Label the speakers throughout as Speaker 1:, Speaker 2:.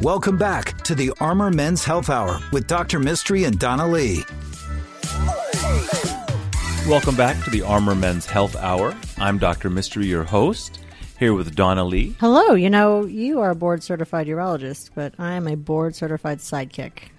Speaker 1: Welcome back to the Armor Men's Health Hour with Dr. Mistry and Donna Lee.
Speaker 2: Welcome back to the Armor Men's Health Hour. I'm Dr. Mistry, your host, here with Donna Lee.
Speaker 3: Hello. You know, you are a board certified urologist, but I am a board certified sidekick.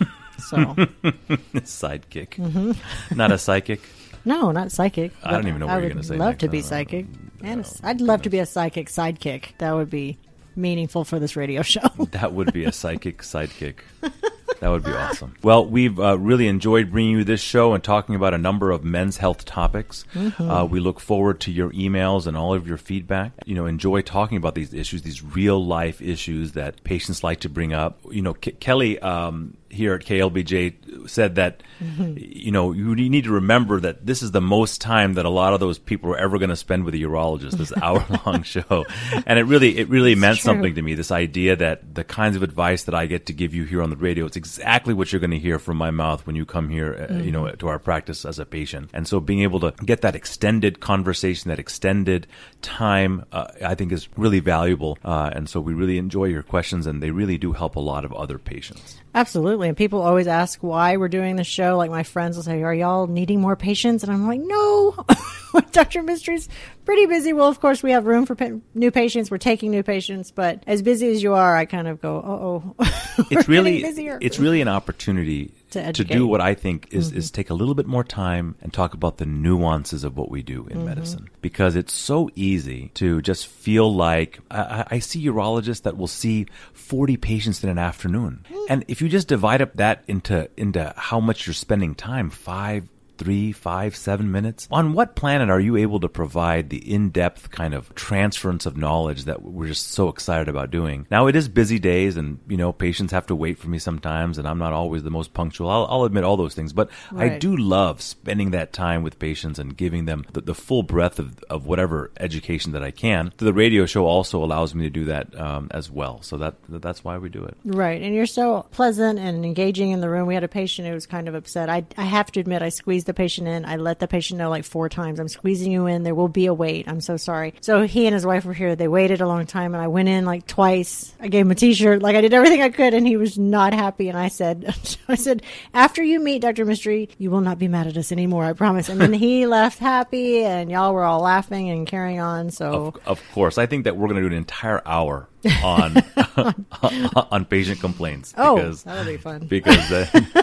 Speaker 3: So,
Speaker 2: Sidekick.
Speaker 3: Mm-hmm.
Speaker 2: Not a psychic.
Speaker 3: no, not psychic.
Speaker 2: I don't even know what
Speaker 3: I
Speaker 2: you're
Speaker 3: would
Speaker 2: gonna say
Speaker 3: love
Speaker 2: next.
Speaker 3: to be
Speaker 2: don't know.
Speaker 3: psychic. And a- I'd love to be a psychic sidekick. That would be meaningful for this radio show.
Speaker 2: That would be a psychic sidekick. That would be awesome. Well, we've uh, really enjoyed bringing you this show and talking about a number of men's health topics.
Speaker 3: Mm-hmm.
Speaker 2: Uh, we look forward to your emails and all of your feedback. You know, enjoy talking about these issues, these real life issues that patients like to bring up. You know, K- Kelly um, here at KLBJ said that,
Speaker 3: Mm-hmm.
Speaker 2: you know, you need to remember that this is the most time that a lot of those people are ever going to spend with a urologist, this hour long show. And it really, it really meant
Speaker 3: true.
Speaker 2: something to me, this idea that the kinds of advice that I get to give you here on the radio, it's exactly what you're going to hear from my mouth when you come here, uh, you know, to our practice as a patient. And so being able to get that extended conversation, that extended time, uh, I think is really valuable. Uh, and so we really enjoy your questions and they really do help a lot of other patients.
Speaker 3: Absolutely. And people always ask why we're doing the show. Like my friends will say, Are y'all needing more patients? And I'm like, No. Dr. Mistry's pretty busy. Well, of course, we have room for pa- new patients. We're taking new patients. But as busy as you are, I kind of go, Uh oh.
Speaker 2: it's really
Speaker 3: busier.
Speaker 2: it's really an opportunity
Speaker 3: To
Speaker 2: to.
Speaker 3: Mm-hmm.
Speaker 2: do what I think is, is take a little bit more time and talk about the nuances of what we do in
Speaker 3: Mm-hmm.
Speaker 2: medicine because it's so easy to just feel like I, I- see urologists that will see 40 patients in an afternoon and if you just divide up that into into how much you're spending time five three, five, seven minutes. On what planet are you able to provide the in-depth kind of transference of knowledge that we're just so excited about doing? Now it is busy days, and you know patients have to wait for me sometimes, and I'm not always the most punctual. I'll, I'll admit all those things, but I do love spending that time with patients and giving them the, the full breadth of, of whatever education that I can. The radio show also allows me to do that um, as well, so that that's why we do it.
Speaker 3: Right. And you're so pleasant and engaging in the room. We had a patient who was kind of upset. I, I have to admit, I squeezed the patient in. I let the patient know like four times, I'm squeezing you in. There will be a wait. I'm so sorry. So he and his wife were here. They waited a long time and I went in like twice. I gave him a t-shirt. Like I did everything I could and he was not happy. And I said, I said, after you meet Dr. Mistry, you will not be mad at us anymore. I promise. And then he left happy and y'all were all laughing and carrying on. So
Speaker 2: Of, of course, I think that we're going to do an entire hour on on patient complaints.
Speaker 3: Oh,
Speaker 2: because,
Speaker 3: that'll be fun.
Speaker 2: Because uh,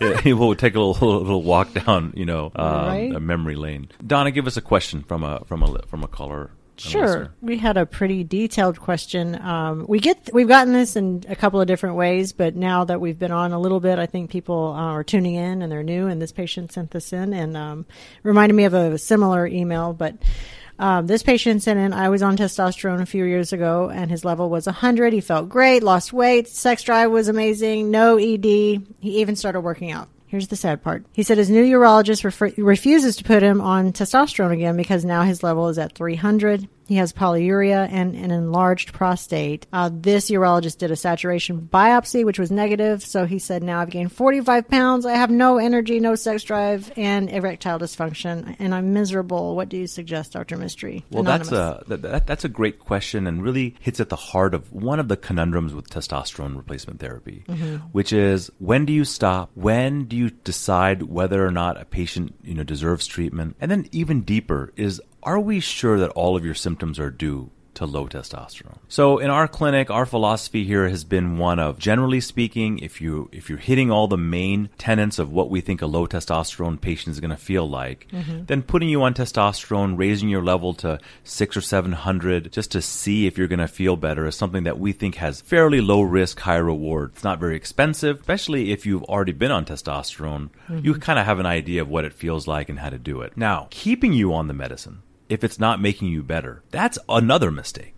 Speaker 2: we'll take a little, little walk down, you know, um,
Speaker 3: Right.
Speaker 2: a memory lane. Donna, give us a question from a from a from a caller.
Speaker 3: Sure. We had a pretty detailed question. Um, we get we've gotten this in a couple of different ways, but now that we've been on a little bit, I think people uh, are tuning in and they're new. And this patient sent this in and um, reminded me of a similar email, but. Um, this patient sent in, I was on testosterone a few years ago and his level was 100. He felt great, lost weight, sex drive was amazing, no ED. He even started working out. Here's the sad part. He said his new urologist refer- refuses to put him on testosterone again because now his level is at 300. He has polyuria and an enlarged prostate. Uh, this urologist did a saturation biopsy, which was negative. So he said, now I've gained 45 pounds. I have no energy, no sex drive, and erectile dysfunction, and I'm miserable. What do you suggest, Dr. Mistry?
Speaker 2: Well, that's a that, that, that's a great question and really hits at the heart of one of the conundrums with testosterone replacement therapy, which is when do you stop? When do you decide whether or not a patient you know deserves treatment? And then even deeper is are we sure that all of your symptoms are due to low testosterone. So in our clinic, our philosophy here has been one of generally speaking, if you if you're hitting all the main tenets of what we think a low testosterone patient is going to feel like, mm-hmm. then putting you on testosterone, raising your level to 6 or 700 just to see if you're going to feel better is something that we think has fairly low risk, high reward. It's not very expensive, especially if you've already been on testosterone. You mm-hmm. kind of have an idea of what it feels like and how to do it. Now, keeping you on the medicine if it's not making you better. That's another mistake.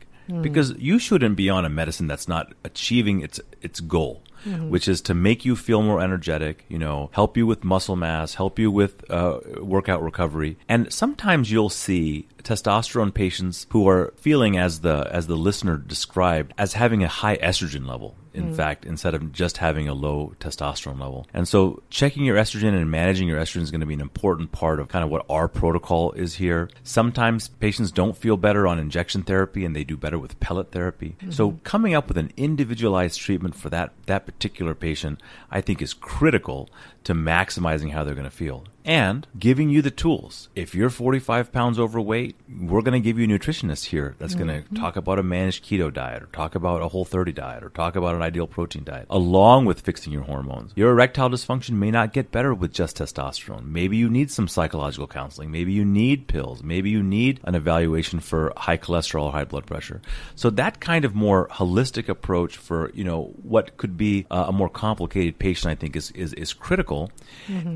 Speaker 2: Because you shouldn't be on a medicine that's not achieving its its goal, which is to make you feel more energetic, you know, help you with muscle mass, help you with uh, workout recovery. And sometimes you'll see testosterone patients who are feeling as the as the listener described as having a high estrogen level in hmm. fact, instead of just having a low testosterone level. And so checking your estrogen and managing your estrogen is going to be an important part of kind of what our protocol is here. Sometimes patients don't feel better on injection therapy and they do better with pellet therapy. So mm-hmm. coming up with an individualized treatment for that, that particular patient, I think is critical to maximizing how they're going to feel and giving you the tools. If you're 45 pounds overweight, we're going to give you a nutritionist here that's going to mm-hmm. talk about a managed keto diet or talk about a whole 30 diet or talk about an ideal protein diet along with fixing your hormones. Your erectile dysfunction may not get better with just testosterone. Maybe you need some psychological counseling. Maybe you need pills. Maybe you need an evaluation for high cholesterol or high blood pressure. So that kind of more holistic approach for, you know, what could be a more complicated patient I think is is, is critical.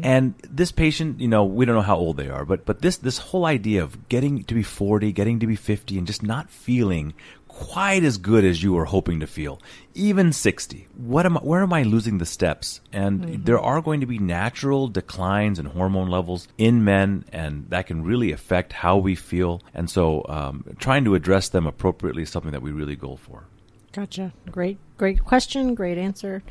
Speaker 2: And this patient, you know, we don't know how old they are, but but this this whole idea of getting to be 40, getting to be 50 and just not feeling quite as good as you were hoping to feel. Even 60. What am I, where am I losing the steps? And there are going to be natural declines in hormone levels in men and that can really affect how we feel. And so um, trying to address them appropriately is something that we really go for.
Speaker 3: Gotcha. Great, great question. Great answer.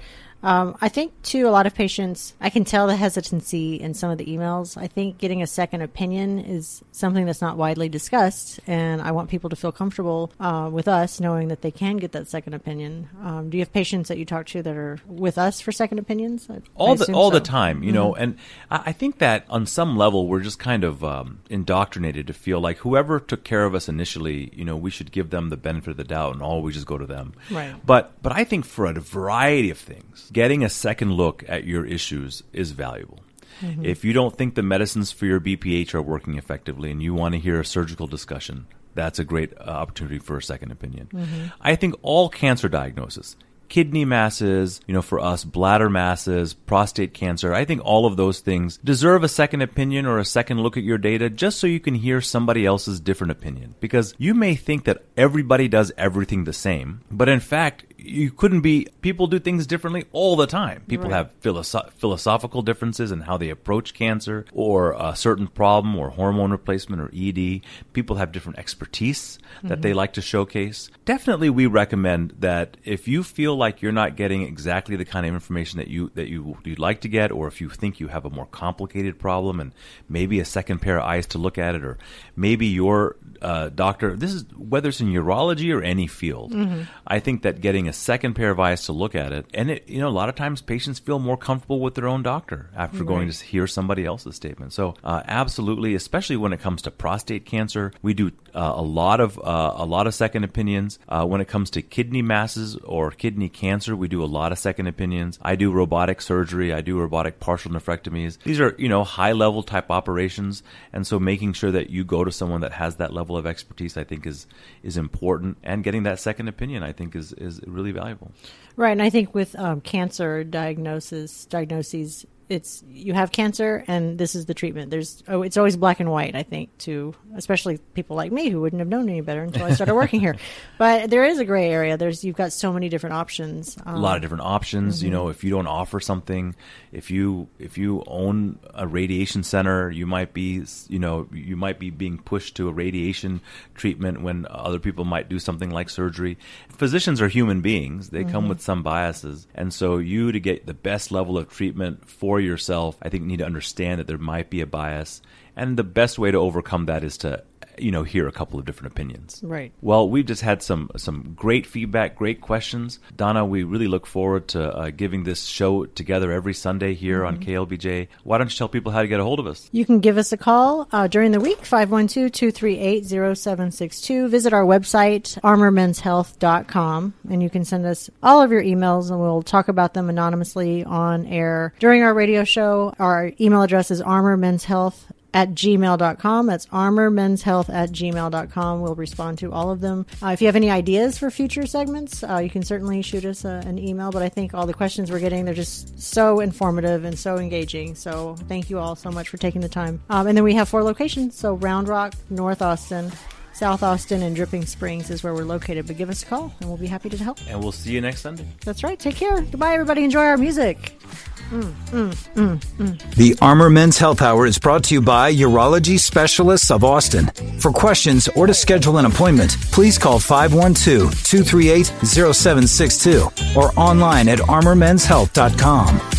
Speaker 3: Um, I think too, a lot of patients, I can tell the hesitancy in some of the emails. I think getting a second opinion is something that's not widely discussed, and I want people to feel comfortable uh, with us knowing that they can get that second opinion. Um, do you have patients that you talk to that are with us for second opinions? I- I
Speaker 2: all the all
Speaker 3: so. Mm-hmm.
Speaker 2: the time, you know. And I I think that on some level, we're just kind of um, indoctrinated to feel like whoever took care of us initially, you know, we should give them the benefit of the doubt and always just go to them.
Speaker 3: Right.
Speaker 2: But but I think for a variety of things, getting a second look at your issues is valuable.
Speaker 3: Mm-hmm.
Speaker 2: If you don't think the medicines for your BPH are working effectively and you want to hear a surgical discussion, that's a great uh, opportunity for a second opinion.
Speaker 3: Mm-hmm.
Speaker 2: I think all cancer diagnosis, kidney masses, you know, for us, bladder masses, prostate cancer, I think all of those things deserve a second opinion or a second look at your data just so you can hear somebody else's different opinion. Because you may think that everybody does everything the same, but in fact, you couldn't be people do things differently all the time. People
Speaker 3: Right.
Speaker 2: have philosoph- philosophical differences in how they approach cancer or a certain problem or hormone replacement or ed people have different expertise that they like to showcase. Definitely we recommend that if you feel like you're not getting exactly the kind of information that you that you you'd like to get or if you think you have a more complicated problem and maybe a second pair of eyes to look at it or maybe your uh, doctor this is whether it's in urology or any field i think that getting a second pair of eyes to look at it. And it you know a lot of times patients feel more comfortable with their own doctor after going to hear somebody else's statement. So uh, absolutely especially when it comes to prostate cancer we do uh, a lot of uh, a lot of second opinions. Uh, when it comes to kidney masses or kidney cancer we do a lot of second opinions. I do robotic surgery. I do robotic partial nephrectomies. These are you know high level type operations. And so making sure that you go to someone that has that level of expertise i think is is important. And getting that second opinion i think is is really valuable.
Speaker 3: Right, and I think with um, cancer diagnosis diagnoses, it's you have cancer and this is the treatment. There's oh, it's always black and white. I think to especially people like me who wouldn't have known any better until I started working here. But there is a gray area. There's you've got so many different options. Um,
Speaker 2: a lot of different options. You know, if you don't offer something, if you if you own a radiation center, you might be you know you might be being pushed to a radiation treatment when other people might do something like surgery. Physicians are human beings; they come with some biases, and so you to get the best level of treatment for yourself, I think need to understand that there might be a bias, and the best way to overcome that is to you know hear a couple of different opinions.
Speaker 3: Right.
Speaker 2: Well, we've just had some some great feedback, great questions. Donna, we really look forward to uh, giving this show together every Sunday here on KLBJ. Why don't you tell people how to get a hold of us?
Speaker 3: You can give us a call uh, during the week, 512-238-0762. Visit our website, armormenshealth.com, and you can send us all of your emails and we'll talk about them anonymously on air during our radio show. Our email address is armormenshealth at gmail.com. That's armormenshealth at gmail.com. We'll respond to all of them. Uh, if you have any ideas for future segments, uh, you can certainly shoot us uh, an email. But I think all the questions we're getting, they're just so informative and so engaging. So thank you all so much for taking the time. Um, and then we have four locations. So Round Rock, North Austin, South Austin, and Dripping Springs is where we're located. But give us a call and we'll be happy to help.
Speaker 2: And we'll see you next Sunday.
Speaker 3: That's right. Take care. Goodbye, everybody. Enjoy our music.
Speaker 1: The Armor Men's Health Hour is brought to you by Urology Specialists of Austin. For questions or to schedule an appointment, please call 512 238 0762 or online at armormenshealth.com.